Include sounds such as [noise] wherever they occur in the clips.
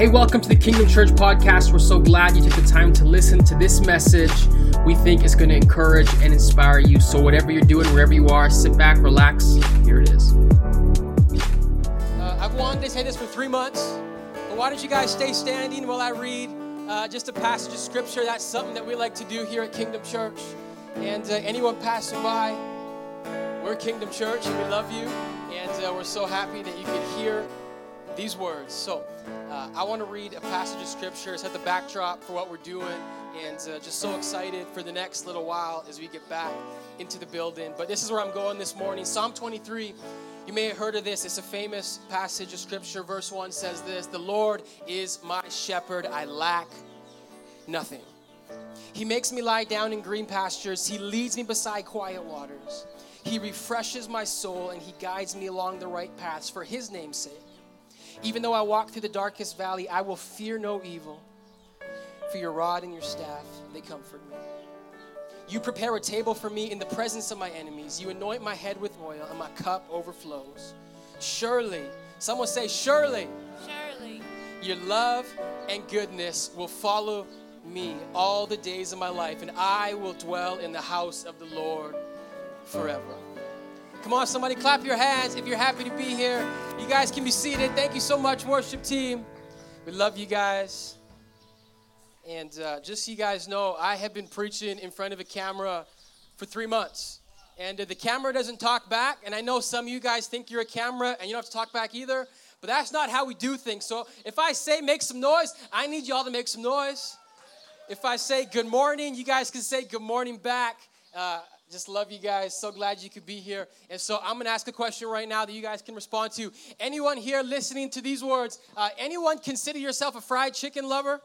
Hey, welcome to the Kingdom Church podcast. We're so glad you took the time to listen to this message. We think it's going to encourage and inspire you. So, whatever you're doing, wherever you are, sit back, relax. Here it is. Uh, I've wanted to say this for three months, but why don't you guys stay standing while I read uh, just a passage of scripture? That's something that we like to do here at Kingdom Church. And uh, anyone passing by, we're Kingdom Church and we love you. And uh, we're so happy that you could hear these words. So uh, I want to read a passage of scripture, set the backdrop for what we're doing, and uh, just so excited for the next little while as we get back into the building. But this is where I'm going this morning. Psalm 23. You may have heard of this. It's a famous passage of scripture. Verse 1 says this The Lord is my shepherd, I lack nothing. He makes me lie down in green pastures, He leads me beside quiet waters. He refreshes my soul and He guides me along the right paths for His name's sake. Even though I walk through the darkest valley, I will fear no evil. For your rod and your staff, they comfort me. You prepare a table for me in the presence of my enemies. You anoint my head with oil, and my cup overflows. Surely, someone say, Surely, Surely, your love and goodness will follow me all the days of my life, and I will dwell in the house of the Lord forever. Come on, somebody, clap your hands if you're happy to be here. You guys can be seated. Thank you so much, worship team. We love you guys. And uh, just so you guys know, I have been preaching in front of a camera for three months. And uh, the camera doesn't talk back. And I know some of you guys think you're a camera and you don't have to talk back either. But that's not how we do things. So if I say make some noise, I need y'all to make some noise. If I say good morning, you guys can say good morning back. Uh, just love you guys. So glad you could be here. And so I'm going to ask a question right now that you guys can respond to. Anyone here listening to these words, uh, anyone consider yourself a fried chicken lover?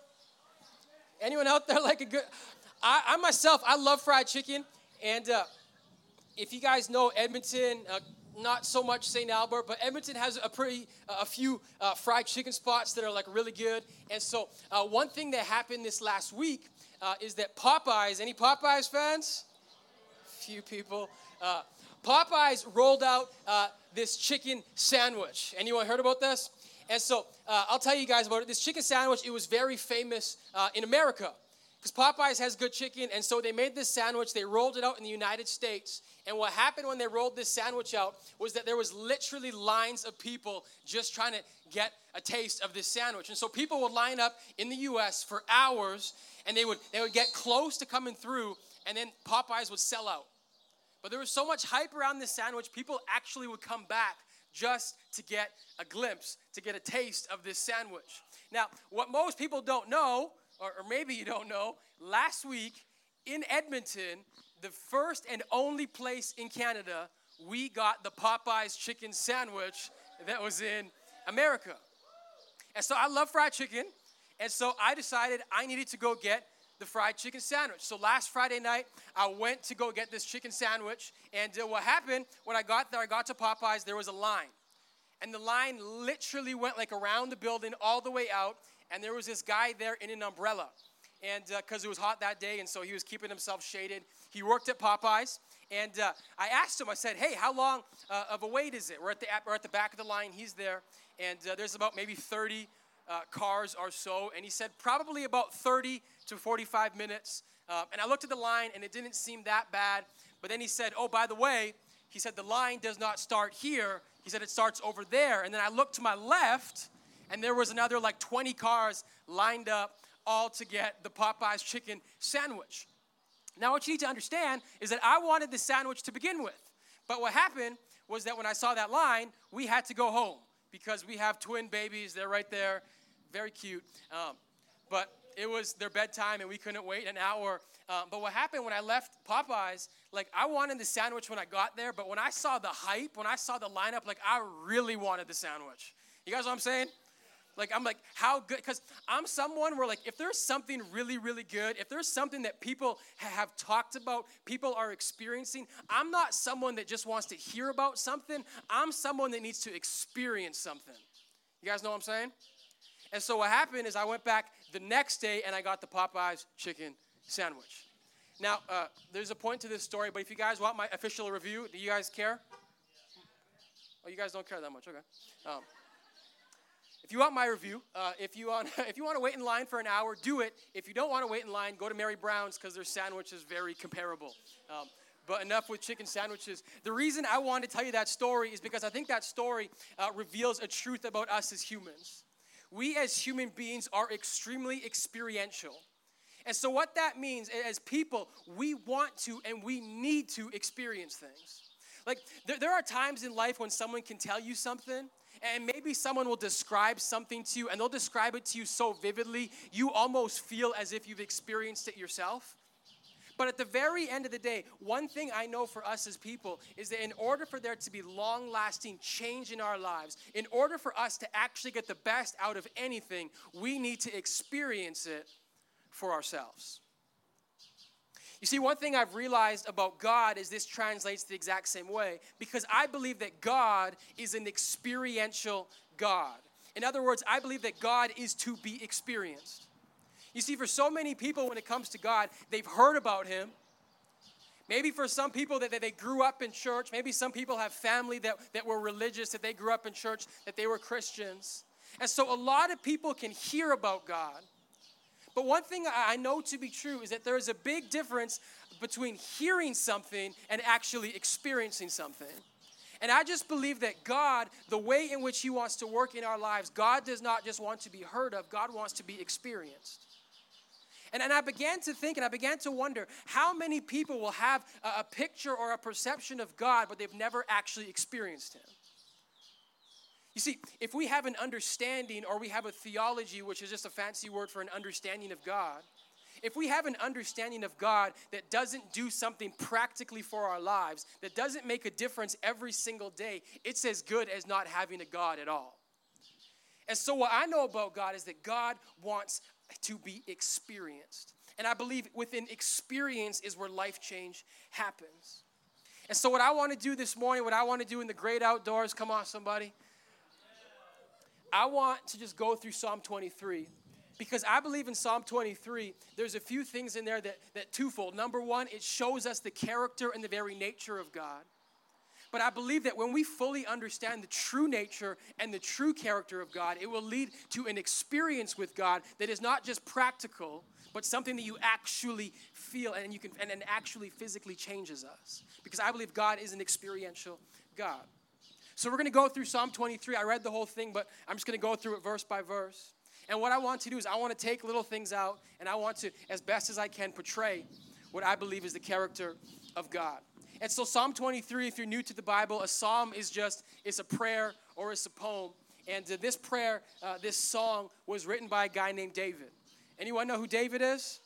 Anyone out there [laughs] like a good? I, I myself, I love fried chicken. And uh, if you guys know Edmonton, uh, not so much St. Albert, but Edmonton has a pretty, uh, a few uh, fried chicken spots that are like really good. And so uh, one thing that happened this last week uh, is that Popeyes, any Popeyes fans? Few people. Uh, Popeyes rolled out uh, this chicken sandwich. Anyone heard about this? And so I'll tell you guys about it. This chicken sandwich, it was very famous in America because Popeyes has good chicken, and so they made this sandwich. They rolled it out in the United States, and what happened when they rolled this sandwich out was that there was literally lines of people just trying to get a taste of this sandwich. And so people would line up in the U.S. for hours, and they would they would get close to coming through, and then Popeyes would sell out. But there was so much hype around this sandwich, people actually would come back just to get a glimpse, to get a taste of this sandwich. Now, what most people don't know, or, or maybe you don't know, last week in Edmonton, the first and only place in Canada we got the Popeyes chicken sandwich that was in America. And so I love fried chicken, and so I decided I needed to go get the fried chicken sandwich. So last Friday night, I went to go get this chicken sandwich, and uh, what happened when I got there, I got to Popeyes, there was a line. And the line literally went like around the building all the way out, and there was this guy there in an umbrella. And because uh, it was hot that day, and so he was keeping himself shaded. He worked at Popeyes, and uh, I asked him, I said, hey, how long uh, of a wait is it? We're at, the, we're at the back of the line, he's there, and uh, there's about maybe 30 uh, cars or so, and he said probably about 30 to 45 minutes. Uh, and I looked at the line, and it didn't seem that bad. But then he said, oh, by the way, he said the line does not start here. He said it starts over there. And then I looked to my left, and there was another like 20 cars lined up all to get the Popeyes chicken sandwich. Now, what you need to understand is that I wanted the sandwich to begin with. But what happened was that when I saw that line, we had to go home because we have twin babies. They're right there, very cute. Um, but it was their bedtime and we couldn't wait an hour. Um, but what happened when I left Popeyes, like I wanted the sandwich when I got there, but when I saw the hype, when I saw the lineup, like I really wanted the sandwich. You guys know what I'm saying? Like, I'm like, how good? Because I'm someone where, like, if there's something really, really good, if there's something that people have talked about, people are experiencing, I'm not someone that just wants to hear about something. I'm someone that needs to experience something. You guys know what I'm saying? And so what happened is I went back the next day and I got the Popeyes chicken sandwich. Now, uh, there's a point to this story, but if you guys want my official review, do you guys care? Oh, you guys don't care that much, okay. Um, If you want my review, uh, if you want [laughs] if you want to wait in line for an hour, do it. If you don't want to wait in line, go to Mary Brown's because their sandwich is very comparable. Um, but enough with chicken sandwiches. The reason I wanted to tell you that story is because I think that story uh, reveals a truth about us as humans. We as human beings are extremely experiential. And so, what that means as people, we want to and we need to experience things. Like, there, there are times in life when someone can tell you something, and maybe someone will describe something to you, and they'll describe it to you so vividly, you almost feel as if you've experienced it yourself. But at the very end of the day, one thing I know for us as people is that in order for there to be long lasting change in our lives, in order for us to actually get the best out of anything, we need to experience it for ourselves. You see, one thing I've realized about God is this translates the exact same way because I believe that God is an experiential God. In other words, I believe that God is to be experienced. You see, for so many people, when it comes to God, they've heard about Him. Maybe for some people that, that they grew up in church, maybe some people have family that, that were religious, that they grew up in church, that they were Christians. And so a lot of people can hear about God. But one thing I know to be true is that there is a big difference between hearing something and actually experiencing something. And I just believe that God, the way in which He wants to work in our lives, God does not just want to be heard of, God wants to be experienced. And, and I began to think and I began to wonder how many people will have a, a picture or a perception of God, but they've never actually experienced Him. You see, if we have an understanding or we have a theology, which is just a fancy word for an understanding of God, if we have an understanding of God that doesn't do something practically for our lives, that doesn't make a difference every single day, it's as good as not having a God at all. And so, what I know about God is that God wants to be experienced. And I believe within experience is where life change happens. And so, what I want to do this morning, what I want to do in the great outdoors, come on, somebody. I want to just go through Psalm 23 because I believe in Psalm 23, there's a few things in there that, that twofold. Number one, it shows us the character and the very nature of God. But I believe that when we fully understand the true nature and the true character of God, it will lead to an experience with God that is not just practical, but something that you actually feel and you can and, and actually physically changes us. Because I believe God is an experiential God. So we're going to go through Psalm 23. I read the whole thing, but I'm just going to go through it verse by verse. And what I want to do is I want to take little things out and I want to, as best as I can, portray what I believe is the character of God. And so Psalm 23, if you're new to the Bible, a psalm is just, it's a prayer or it's a poem. And uh, this prayer, uh, this song was written by a guy named David. Anyone know who David is?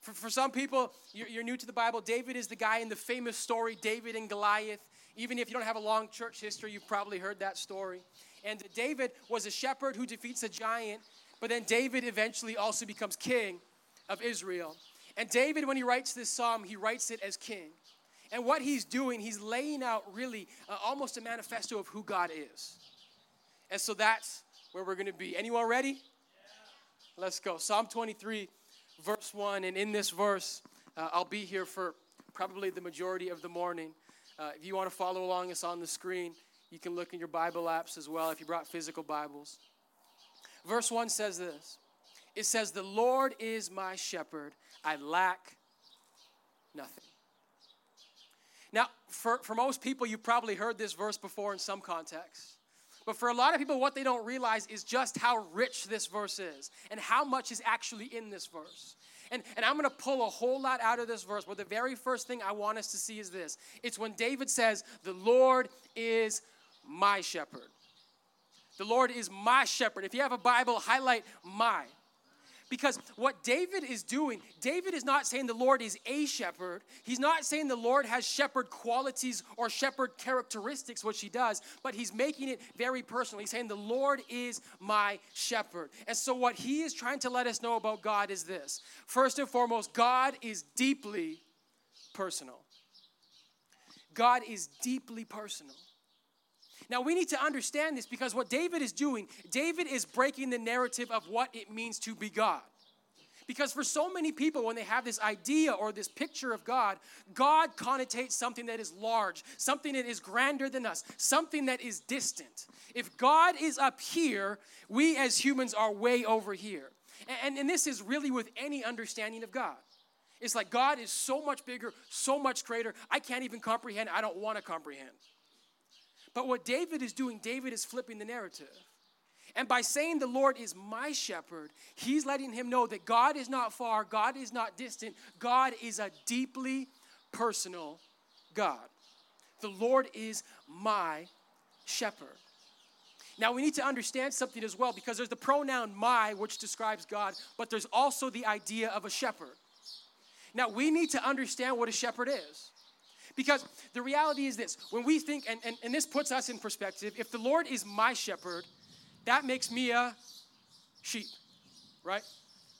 For, for some people, you're, you're new to the Bible. David is the guy in the famous story, David and Goliath. Even if you don't have a long church history, you've probably heard that story. And David was a shepherd who defeats a giant, but then David eventually also becomes king of Israel. And David, when he writes this psalm, he writes it as king. And what he's doing, he's laying out really uh, almost a manifesto of who God is. And so that's where we're going to be. Anyone ready? Yeah. Let's go. Psalm 23, verse 1. And in this verse, uh, I'll be here for probably the majority of the morning. Uh, if you want to follow along, it's on the screen. You can look in your Bible apps as well if you brought physical Bibles. Verse 1 says this It says, The Lord is my shepherd, I lack nothing. Now, for, for most people, you've probably heard this verse before in some context. But for a lot of people, what they don't realize is just how rich this verse is and how much is actually in this verse. And, and I'm going to pull a whole lot out of this verse, but the very first thing I want us to see is this it's when David says, The Lord is my shepherd. The Lord is my shepherd. If you have a Bible, highlight my. Because what David is doing, David is not saying the Lord is a shepherd. He's not saying the Lord has shepherd qualities or shepherd characteristics, which he does, but he's making it very personal. He's saying the Lord is my shepherd. And so, what he is trying to let us know about God is this first and foremost, God is deeply personal. God is deeply personal. Now we need to understand this because what David is doing, David is breaking the narrative of what it means to be God. Because for so many people, when they have this idea or this picture of God, God connotates something that is large, something that is grander than us, something that is distant. If God is up here, we as humans are way over here. And, and this is really with any understanding of God. It's like God is so much bigger, so much greater. I can't even comprehend. I don't want to comprehend. But what David is doing, David is flipping the narrative. And by saying the Lord is my shepherd, he's letting him know that God is not far, God is not distant, God is a deeply personal God. The Lord is my shepherd. Now we need to understand something as well because there's the pronoun my, which describes God, but there's also the idea of a shepherd. Now we need to understand what a shepherd is. Because the reality is this when we think, and, and, and this puts us in perspective, if the Lord is my shepherd, that makes me a sheep, right?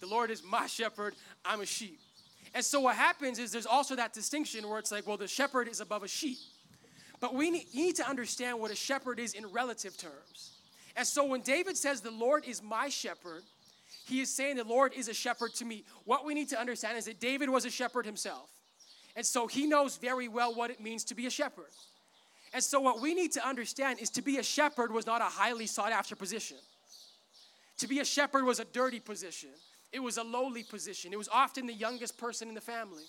The Lord is my shepherd, I'm a sheep. And so what happens is there's also that distinction where it's like, well, the shepherd is above a sheep. But we need, need to understand what a shepherd is in relative terms. And so when David says, the Lord is my shepherd, he is saying the Lord is a shepherd to me. What we need to understand is that David was a shepherd himself. And so he knows very well what it means to be a shepherd. And so, what we need to understand is to be a shepherd was not a highly sought after position. To be a shepherd was a dirty position, it was a lowly position. It was often the youngest person in the family.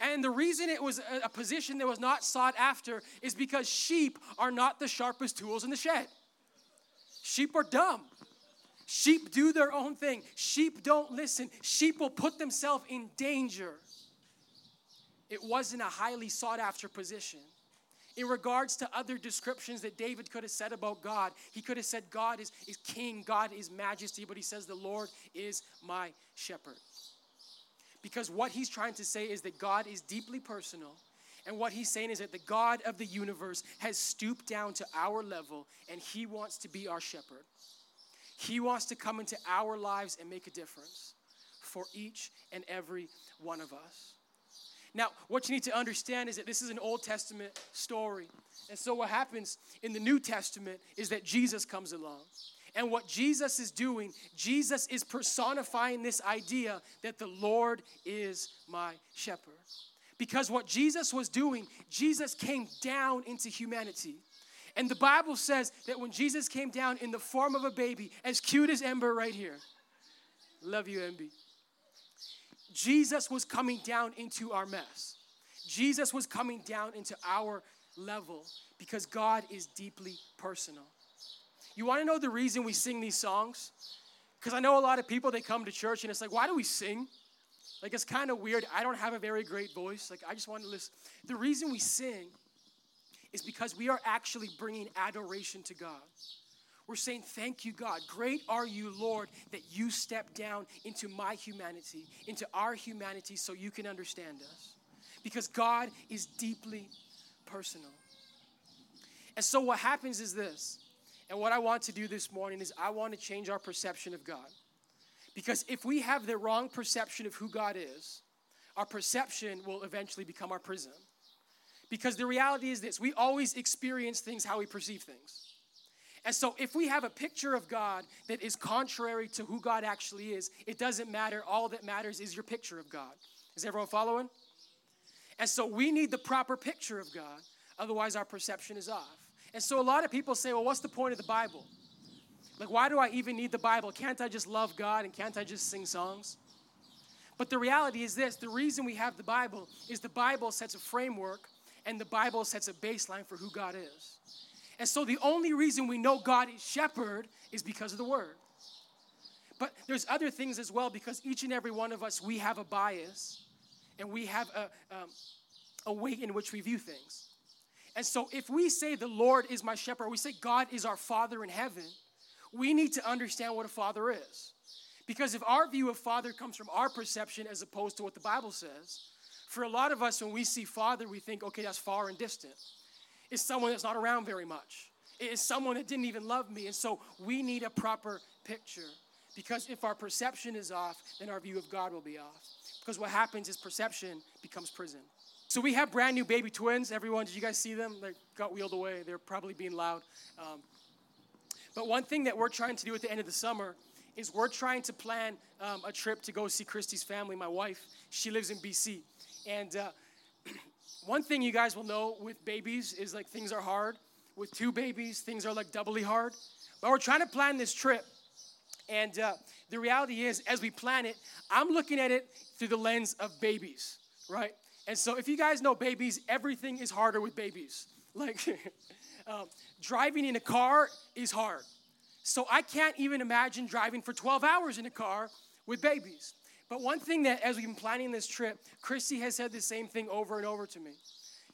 And the reason it was a, position that was not sought after is because sheep are not the sharpest tools in the shed. Sheep are dumb. Sheep do their own thing. Sheep don't listen. Sheep will put themselves in danger. It wasn't a highly sought after position in regards to other descriptions that David could have said about God. He could have said, God is, is king, God is majesty, but he says, The Lord is my shepherd. Because what he's trying to say is that God is deeply personal. And what he's saying is that the God of the universe has stooped down to our level and he wants to be our shepherd. He wants to come into our lives and make a difference for each and every one of us. Now, what you need to understand is that this is an Old Testament story. And so, what happens in the New Testament is that Jesus comes along. And what Jesus is doing, Jesus is personifying this idea that the Lord is my shepherd. Because what Jesus was doing, Jesus came down into humanity. And the Bible says that when Jesus came down in the form of a baby, as cute as Ember right here, love you, Emby Jesus was coming down into our mess. Jesus was coming down into our level because God is deeply personal. You want to know the reason we sing these songs? Because I know a lot of people, they come to church and it's like, why do we sing? Like, it's kind of weird. I don't have a very great voice. Like, I just want to listen. The reason we sing is because we are actually bringing adoration to God. We're saying, Thank you, God. Great are you, Lord, that you stepped down into my humanity, into our humanity, so you can understand us. Because God is deeply personal. And so, what happens is this, and what I want to do this morning is I want to change our perception of God. Because if we have the wrong perception of who God is, our perception will eventually become our prison. Because the reality is this we always experience things how we perceive things. And so, if we have a picture of God that is contrary to who God actually is, it doesn't matter. All that matters is your picture of God. Is everyone following? And so, we need the proper picture of God, otherwise, our perception is off. And so, a lot of people say, well, what's the point of the Bible? Like, why do I even need the Bible? Can't I just love God and can't I just sing songs? But the reality is this the reason we have the Bible is the Bible sets a framework and the Bible sets a baseline for who God is. And so the only reason we know God is shepherd is because of the word. But there's other things as well because each and every one of us, we have a bias and we have a, um, a way in which we view things. And so if we say the Lord is my shepherd, we say God is our Father in heaven, we need to understand what a father is. Because if our view of father comes from our perception as opposed to what the Bible says, for a lot of us, when we see father, we think, okay, that's far and distant is someone that's not around very much. It is someone that didn't even love me. And so we need a proper picture. Because if our perception is off, then our view of God will be off. Because what happens is perception becomes prison. So we have brand new baby twins. Everyone, did you guys see them? They got wheeled away. They're probably being loud. Um, but one thing that we're trying to do at the end of the summer is we're trying to plan um, a trip to go see Christy's family, my wife. She lives in BC. And uh, one thing you guys will know with babies is like things are hard. With two babies, things are like doubly hard. But we're trying to plan this trip. And uh, the reality is, as we plan it, I'm looking at it through the lens of babies, right? And so, if you guys know babies, everything is harder with babies. Like, [laughs] um, driving in a car is hard. So, I can't even imagine driving for 12 hours in a car with babies. But one thing that, as we've been planning this trip, Christy has said the same thing over and over to me.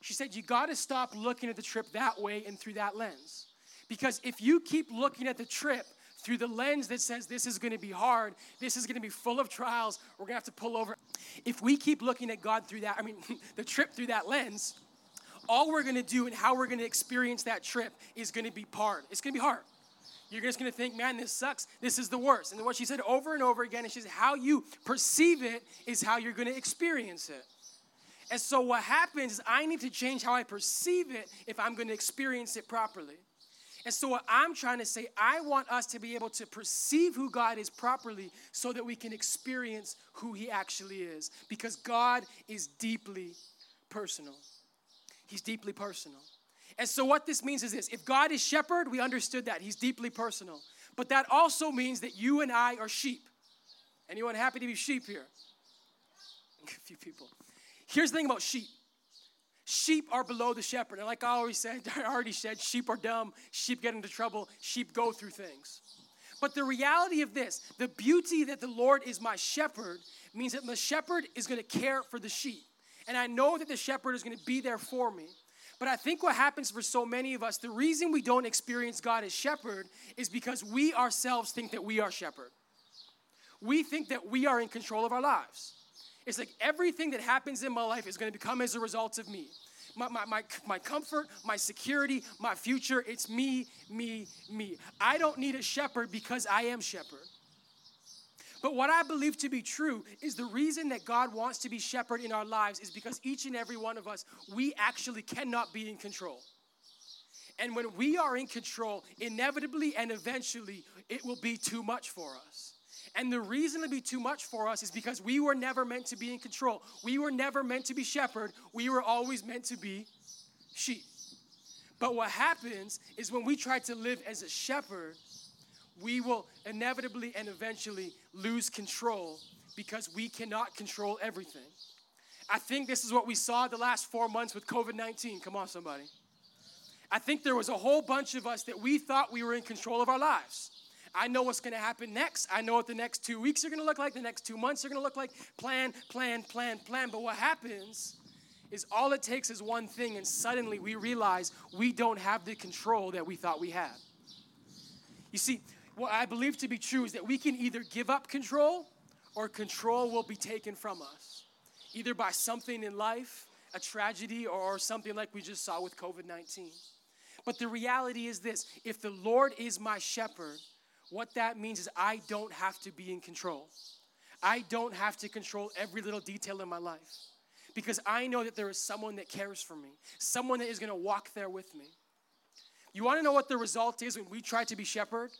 She said, You got to stop looking at the trip that way and through that lens. Because if you keep looking at the trip through the lens that says this is going to be hard, this is going to be full of trials, we're going to have to pull over. If we keep looking at God through that, I mean, [laughs] the trip through that lens, all we're going to do and how we're going to experience that trip is going to be hard. It's going to be hard. You're just going to think, man, this sucks. This is the worst. And what she said over and over again, and she said, how you perceive it is how you're going to experience it. And so what happens is I need to change how I perceive it if I'm going to experience it properly. And so, what I'm trying to say, I want us to be able to perceive who God is properly so that we can experience who He actually is. Because God is deeply personal. He's deeply personal. And so, what this means is this if God is shepherd, we understood that. He's deeply personal. But that also means that you and I are sheep. Anyone happy to be sheep here? [laughs] A few people. Here's the thing about sheep Sheep are below the shepherd. And like I said, [laughs] I already said, sheep are dumb, sheep get into trouble, sheep go through things. But the reality of this, the beauty that the Lord is my shepherd, means that the shepherd is going to care for the sheep. And I know that the shepherd is going to be there for me. But I think what happens for so many of us, the reason we don't experience God as shepherd is because we ourselves think that we are shepherd. We think that we are in control of our lives. It's like everything that happens in my life is going to become as a result of me. My, my, my, my comfort, my security, my future, it's me, me, me. I don't need a shepherd because I am shepherd. But what I believe to be true is the reason that God wants to be shepherd in our lives is because each and every one of us, we actually cannot be in control. And when we are in control, inevitably and eventually, it will be too much for us. And the reason to be too much for us is because we were never meant to be in control. We were never meant to be shepherd. We were always meant to be sheep. But what happens is when we try to live as a shepherd, we will inevitably and eventually lose control because we cannot control everything. I think this is what we saw the last four months with COVID 19. Come on, somebody. I think there was a whole bunch of us that we thought we were in control of our lives. I know what's going to happen next. I know what the next two weeks are going to look like, the next two months are going to look like. Plan, plan, plan, plan. But what happens is all it takes is one thing, and suddenly we realize we don't have the control that we thought we had. You see, what I believe to be true is that we can either give up control or control will be taken from us, either by something in life, a tragedy, or something like we just saw with COVID 19. But the reality is this if the Lord is my shepherd, what that means is I don't have to be in control. I don't have to control every little detail in my life because I know that there is someone that cares for me, someone that is going to walk there with me. You want to know what the result is when we try to be shepherd?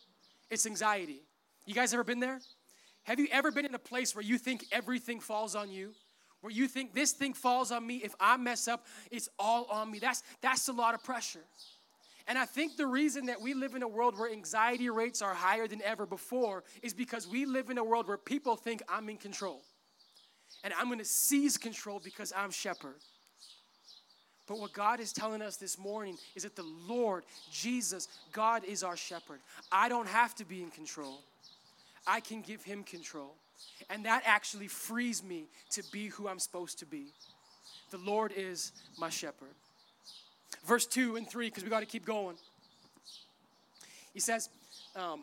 It's anxiety. You guys ever been there? Have you ever been in a place where you think everything falls on you? Where you think this thing falls on me, if I mess up, it's all on me. That's that's a lot of pressure. And I think the reason that we live in a world where anxiety rates are higher than ever before is because we live in a world where people think I'm in control. And I'm going to seize control because I'm shepherd. But what God is telling us this morning is that the Lord, Jesus, God is our shepherd. I don't have to be in control. I can give him control. And that actually frees me to be who I'm supposed to be. The Lord is my shepherd verse 2 and 3, because we got to keep going. He says, um,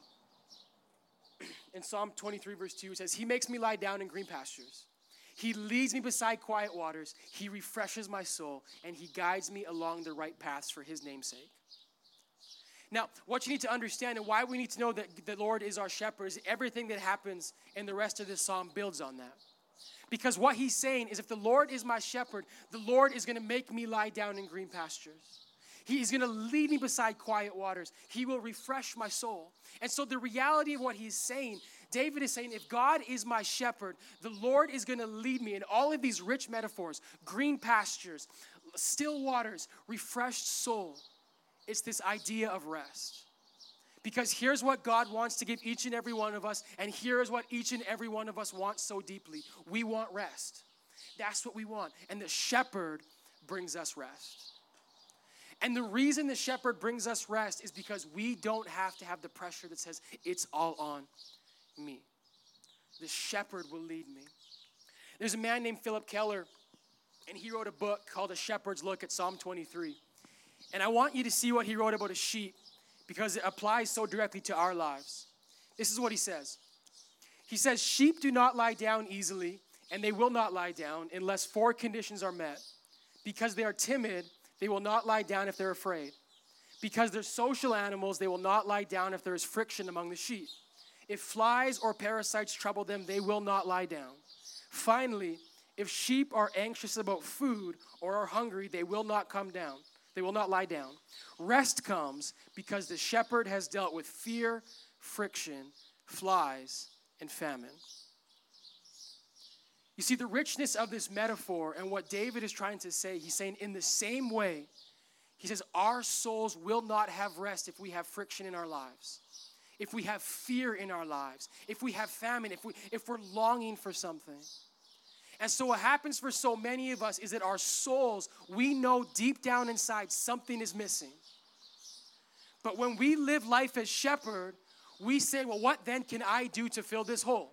[clears throat] in Psalm 23, verse 2, it says, He makes me lie down in green pastures. He leads me beside quiet waters. He refreshes my soul, and He guides me along the right paths for His name'sake. Now, what you need to understand and why we need to know that the Lord is our shepherd is everything that happens in the rest of this psalm builds on that. Because what he's saying is if the Lord is my shepherd, the Lord is going to make me lie down in green pastures. He's going to lead me beside quiet waters. He will refresh my soul. And so the reality of what he's saying David is saying, if God is my shepherd, the Lord is going to lead me in all of these rich metaphors green pastures, still waters, refreshed soul. It's this idea of rest. Because here's what God wants to give each and every one of us, and here is what each and every one of us wants so deeply. We want rest. That's what we want. And the shepherd brings us rest. And the reason the shepherd brings us rest is because we don't have to have the pressure that says, it's all on me. The shepherd will lead me. There's a man named Phillip Keller, and he wrote a book called A Shepherd's Look at Psalm 23. And I want you to see what he wrote about a sheep because it applies so directly to our lives. This is what he says He says, Sheep do not lie down easily, and they will not lie down unless four conditions are met. Because they are timid, they will not lie down if they're afraid. Because they're social animals, they will not lie down if there is friction among the sheep. If flies or parasites trouble them, they will not lie down. Finally, if sheep are anxious about food or are hungry, they will not come down. They will not lie down. Rest comes because the shepherd has dealt with fear, friction, flies, and famine. You see, the richness of this metaphor and what David is trying to say, he's saying, in the same way, he says, our souls will not have rest if we have friction in our lives, if we have fear in our lives, if we have famine, if, we, if we're longing for something. And so, what happens for so many of us is that our souls, we know deep down inside something is missing. But when we live life as shepherd, we say, well, what then can I do to fill this hole?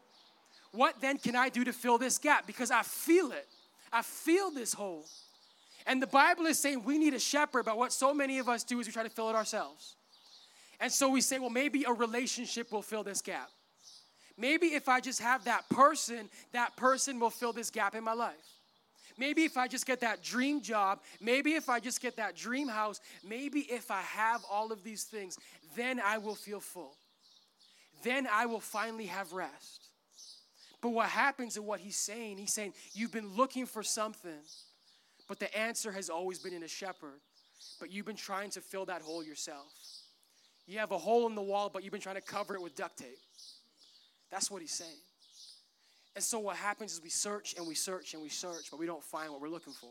What then can I do to fill this gap? Because I feel it. I feel this hole. And the Bible is saying we need a shepherd, but what so many of us do is we try to fill it ourselves. And so we say, well, maybe a relationship will fill this gap. Maybe if I just have that person, that person will fill this gap in my life. Maybe if I just get that dream job, maybe if I just get that dream house, maybe if I have all of these things, then I will feel full. Then I will finally have rest. But what happens and what he's saying, he's saying, you've been looking for something, but the answer has always been in a shepherd. But you've been trying to fill that hole yourself. You have a hole in the wall, but you've been trying to cover it with duct tape. That's what he's saying. And so what happens is we search and we search and we search, but we don't find what we're looking for.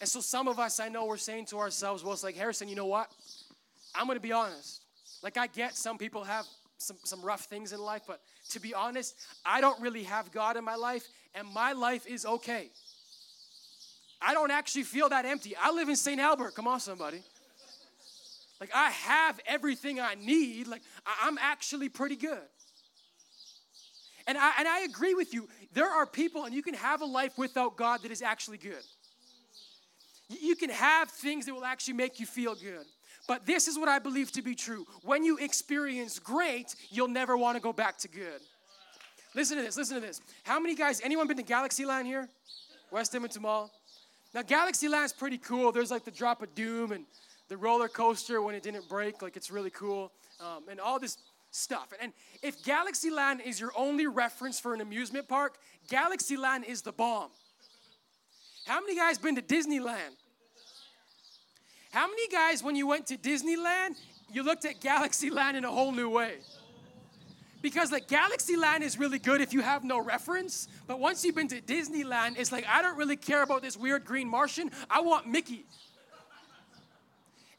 And so some of us, I know, we're saying to ourselves, well, it's like, Harrison, you know what? I'm going to be honest. Like, I get some people have some, some rough things in life, but to be honest, I don't really have God in my life, and my life is okay. I don't actually feel that empty. I live in St. Albert. Come on, somebody. Like, I have everything I need. Like, I'm actually pretty good. And I, and I agree with you. There are people, and you can have a life without God that is actually good. You can have things that will actually make you feel good. But this is what I believe to be true. When you experience great, you'll never want to go back to good. Listen to this, listen to this. How many guys, anyone been to Galaxyland here? West Edmonton Mall? Now, Galaxyland's pretty cool. There's like the drop of doom and the roller coaster when it didn't break, like it's really cool. Um, and all this stuff. And if Galaxyland is your only reference for an amusement park, Galaxyland is the bomb. How many guys been to Disneyland? How many guys, when you went to Disneyland, you looked at Galaxyland in a whole new way? Because like Galaxyland is really good if you have no reference, but once you've been to Disneyland, it's like I don't really care about this weird green Martian. I want Mickey.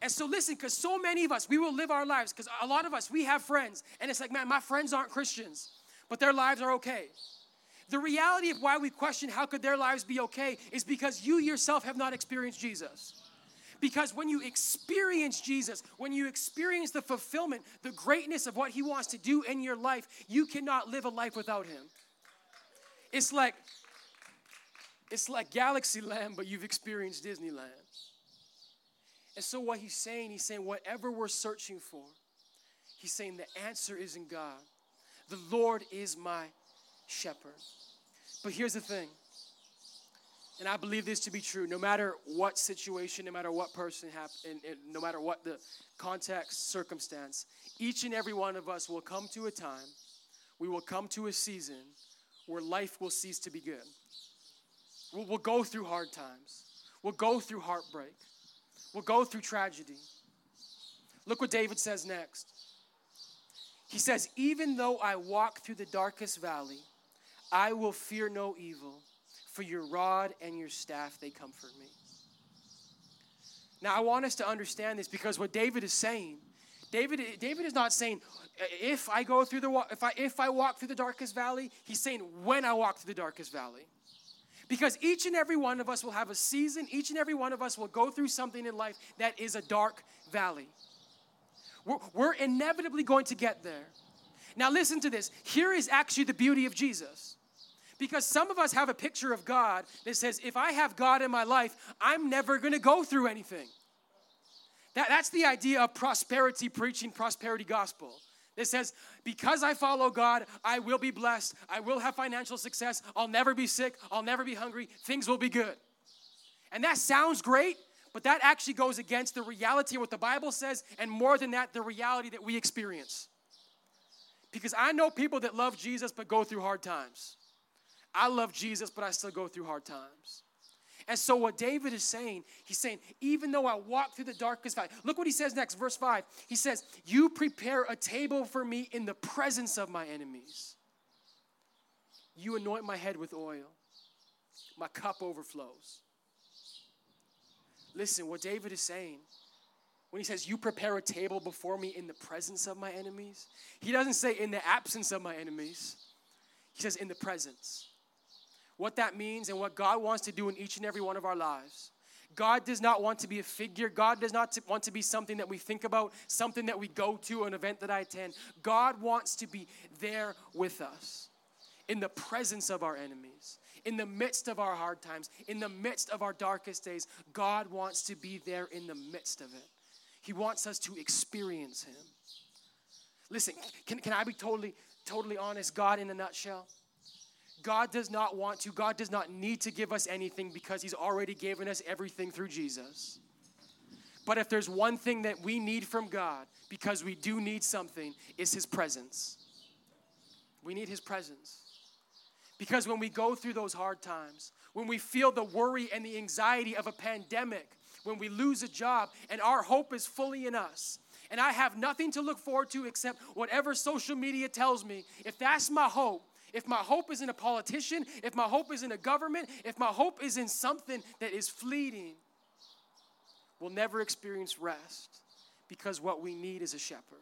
And so listen, because so many of us, we will live our lives, because a lot of us, we have friends, and it's like, man, my friends aren't Christians, but their lives are okay. The reality of why we question how could their lives be okay is because you yourself have not experienced Jesus. Because when you experience Jesus, when you experience the fulfillment, the greatness of what He wants to do in your life, you cannot live a life without Him. It's like, it's like Galaxy Land, but you've experienced Disneyland. And so, what he's saying, he's saying, whatever we're searching for, he's saying the answer is in God. The Lord is my shepherd. But here's the thing, and I believe this to be true no matter what situation, no matter what person, happened, and, and no matter what the context, circumstance, each and every one of us will come to a time, we will come to a season where life will cease to be good. We'll, we'll go through hard times, we'll go through heartbreak will go through tragedy. Look what David says next. He says, Even though I walk through the darkest valley, I will fear no evil, for your rod and your staff, they comfort me. Now, I want us to understand this because what David is saying, David, David is not saying, if I go through the if I if I walk through the darkest valley, he's saying when I walk through the darkest valley. Because each and every one of us will have a season, each and every one of us will go through something in life that is a dark valley. We're, we're inevitably going to get there. Now, listen to this. Here is actually the beauty of Jesus. Because some of us have a picture of God that says, if I have God in my life, I'm never going to go through anything. That, that's the idea of prosperity preaching, prosperity gospel. It says, because I follow God, I will be blessed. I will have financial success. I'll never be sick. I'll never be hungry. Things will be good. And that sounds great, but that actually goes against the reality of what the Bible says, and more than that, the reality that we experience. Because I know people that love Jesus but go through hard times. I love Jesus, but I still go through hard times. And so, what David is saying, he's saying, even though I walk through the darkest valley, look what he says next, verse 5. He says, You prepare a table for me in the presence of my enemies. You anoint my head with oil, my cup overflows. Listen, what David is saying, when he says, You prepare a table before me in the presence of my enemies, he doesn't say in the absence of my enemies, he says in the presence. What that means and what God wants to do in each and every one of our lives. God does not want to be a figure. God does not want to be something that we think about, something that we go to, an event that I attend. God wants to be there with us in the presence of our enemies in the midst of our hard times, in the midst of our darkest days, God wants to be there in the midst of it. He wants us to experience Him. Listen, can, can I be totally, totally honest? God, in a nutshell, God does not want to, God does not need to give us anything because He's already given us everything through Jesus. But if there's one thing that we need from God, because we do need something, is His presence. We need His presence. Because when we go through those hard times, when we feel the worry and the anxiety of a pandemic, when we lose a job and our hope is fully in us, and I have nothing to look forward to except whatever social media tells me, if that's my hope, if my hope is in a politician, if my hope is in a government, if my hope is in something that is fleeting, we'll never experience rest because what we need is a shepherd.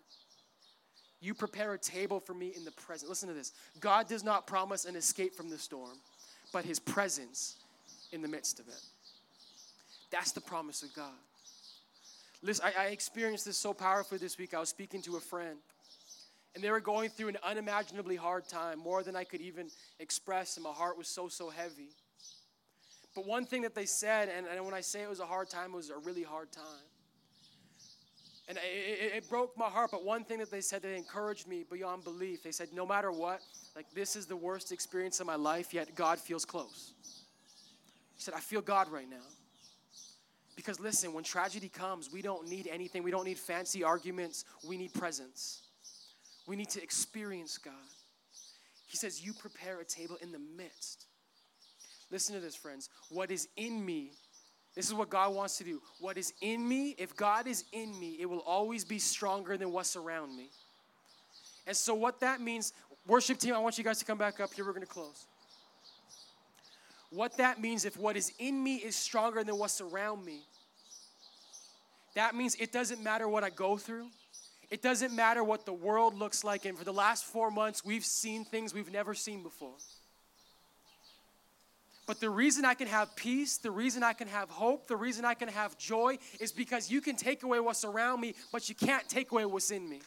You prepare a table for me in the present. Listen to this. God does not promise an escape from the storm, but his presence in the midst of it. That's the promise of God. Listen, I, I experienced this so powerfully this week. I was speaking to a friend, and they were going through an unimaginably hard time, more than I could even express, and my heart was so, so heavy. But one thing that they said, and, and when I say it was a hard time, it was a really hard time. And it, it, broke my heart, but one thing that they said that encouraged me beyond belief, they said, no matter what, like this is the worst experience of my life, yet God feels close. He said, I feel God right now. Because listen, when tragedy comes, we don't need anything. We don't need fancy arguments. We need presence. We need to experience God. He says, You prepare a table in the midst. Listen to this, friends. What is in me this is what God wants to do. What is in me, if God is in me, it will always be stronger than what's around me. And so, what that means, worship team, I want you guys to come back up here. We're going to close. What that means, if what is in me is stronger than what's around me, that means it doesn't matter what I go through. It doesn't matter what the world looks like. And for the last four months, we've seen things we've never seen before. But the reason I can have peace, the reason I can have hope, the reason I can have joy is because you can take away what's around me, but you can't take away what's in me.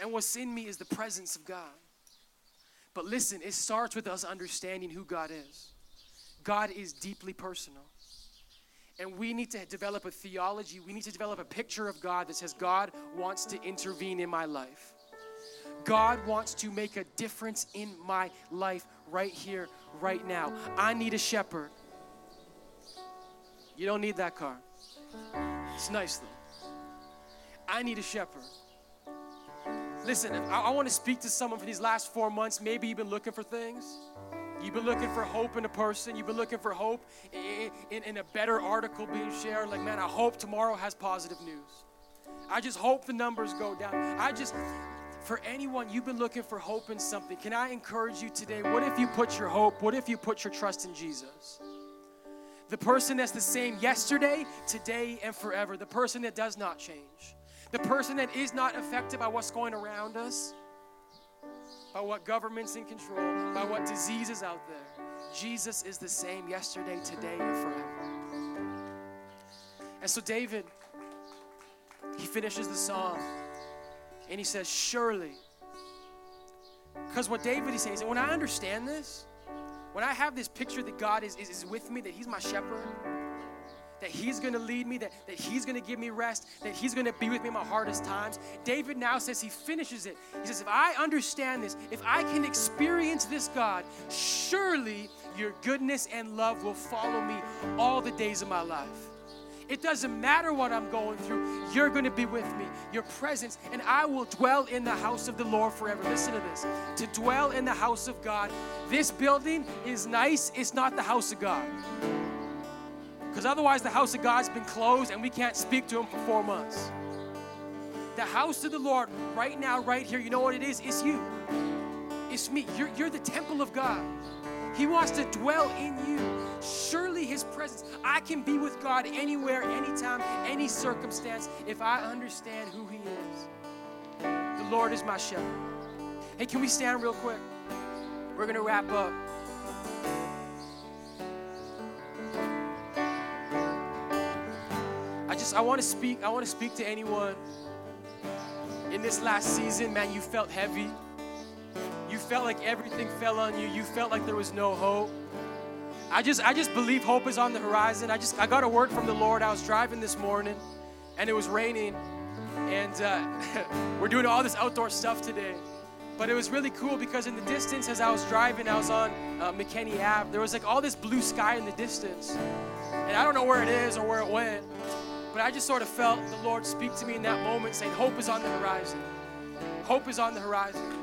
And what's in me is the presence of God. But listen, it starts with us understanding who God is. God is deeply personal. And we need to develop a theology, we need to develop a picture of God that says, God wants to intervene in my life. God wants to make a difference in my life right here, right now. I need a shepherd. You don't need that car. It's nice though. I need a shepherd. Listen, I, I want to speak to someone for these last four months. Maybe you've been looking for things. You've been looking for hope in a person. You've been looking for hope in, in, in, a better article being shared. Like, man, I hope tomorrow has positive news. I just hope the numbers go down. I just, for anyone, you've been looking for hope in something. Can I encourage you today? What if you put your hope, what if you put your trust in Jesus? The person that's the same yesterday, today, and forever. The person that does not change. The person that is not affected by what's going around us, by what government's in control, by what disease is out there. Jesus is the same yesterday, today, and forever. And so, David, he finishes the psalm and he says, Surely. Because what David is saying is, when I understand this, when I have this picture that God is, is, is with me, that He's my shepherd, that He's gonna lead me, that, that He's gonna give me rest, that He's gonna be with me in my hardest times, David now says, he finishes it. He says, If I understand this, if I can experience this, God, surely your goodness and love will follow me all the days of my life. It doesn't matter what I'm going through, you're going to be with me, your presence, and I will dwell in the house of the Lord forever. Listen to this to dwell in the house of God. This building is nice, it's not the house of God. Because otherwise, the house of God's been closed and we can't speak to Him for four months. The house of the Lord, right now, right here, you know what it is? It's you. It's me. You're, you're the temple of God. He wants to dwell in you. Surely His presence. I can be with God anywhere, anytime, any circumstance if I understand who He is. The Lord is my shepherd. Hey, can we stand real quick? We're going to wrap up. Just I want to speak I want to speak to anyone in this last season, man, you felt heavy. You felt like everything fell on you. You felt like there was no hope. I just I just believe hope is on the horizon. I just I got a word from the Lord. I was driving this morning and it was raining and uh, [laughs] we're doing all this outdoor stuff today. But it was really cool because in the distance, as I was driving, I was on uh, McKinney Ave. There was like all this blue sky in the distance, and I don't know where it is or where it went. But I just sort of felt the Lord speak to me in that moment, saying, "Hope is on the horizon. Hope is on the horizon."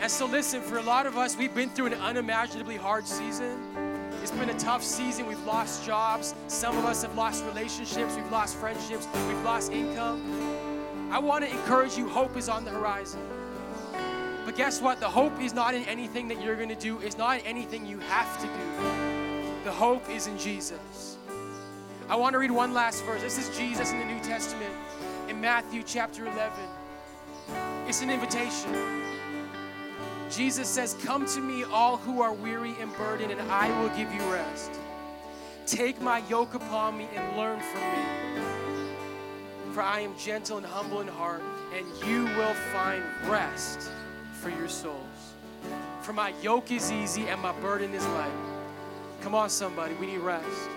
And so, listen, for a lot of us, we've been through an unimaginably hard season. It's been a tough season. We've lost jobs. Some of us have lost relationships. We've lost friendships. We've lost income. I want to encourage you hope is on the horizon. But guess what? The hope is not in anything that you're going to do, it's not in anything you have to do. The hope is in Jesus. I want to read one last verse. This is Jesus in the New Testament in Matthew chapter 11. It's an invitation. Jesus says, Come to me, all who are weary and burdened, and I will give you rest. Take my yoke upon me and learn from me. For I am gentle and humble in heart, and you will find rest for your souls. For my yoke is easy and my burden is light. Come on, somebody, we need rest.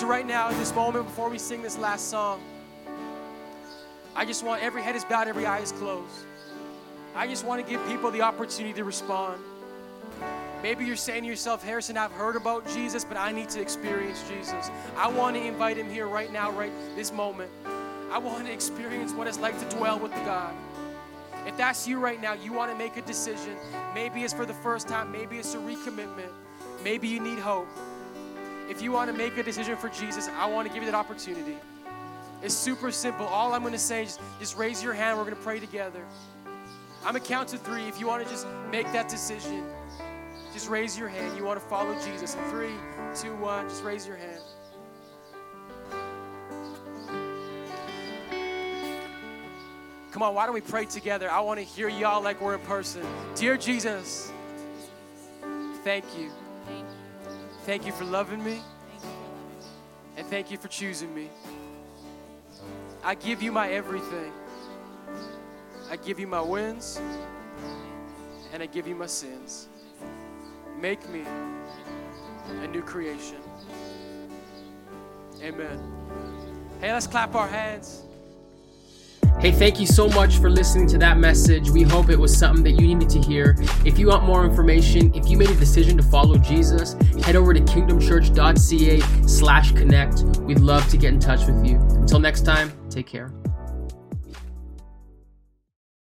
So, right now, in this moment, before we sing this last song, I just want every head is bowed, every eye is closed. I just want to give people the opportunity to respond. Maybe you're saying to yourself, Harrison, I've heard about Jesus, but I need to experience Jesus. I want to invite him here right now, right this moment. I want to experience what it's like to dwell with God. If that's you right now, you want to make a decision. Maybe it's for the first time, maybe it's a recommitment, maybe you need hope. If you want to make a decision for Jesus, I want to give you that opportunity. It's super simple. All I'm going to say is just raise your hand. We're going to pray together. I'm going to count to three. If you want to just make that decision, just raise your hand. You want to follow Jesus. In three, two, one, just raise your hand. Come on, why don't we pray together? I want to hear y'all like we're in person. Dear Jesus, thank you. Thank you for loving me. And thank you for choosing me. I give you my everything. I give you my wins. And I give you my sins. Make me a new creation. Amen. Hey, let's clap our hands. Hey, thank you so much for listening to that message. We hope it was something that you needed to hear. If you want more information, if you made a decision to follow Jesus, head over to kingdomchurch.ca slash connect. We'd love to get in touch with you. Until next time, take care.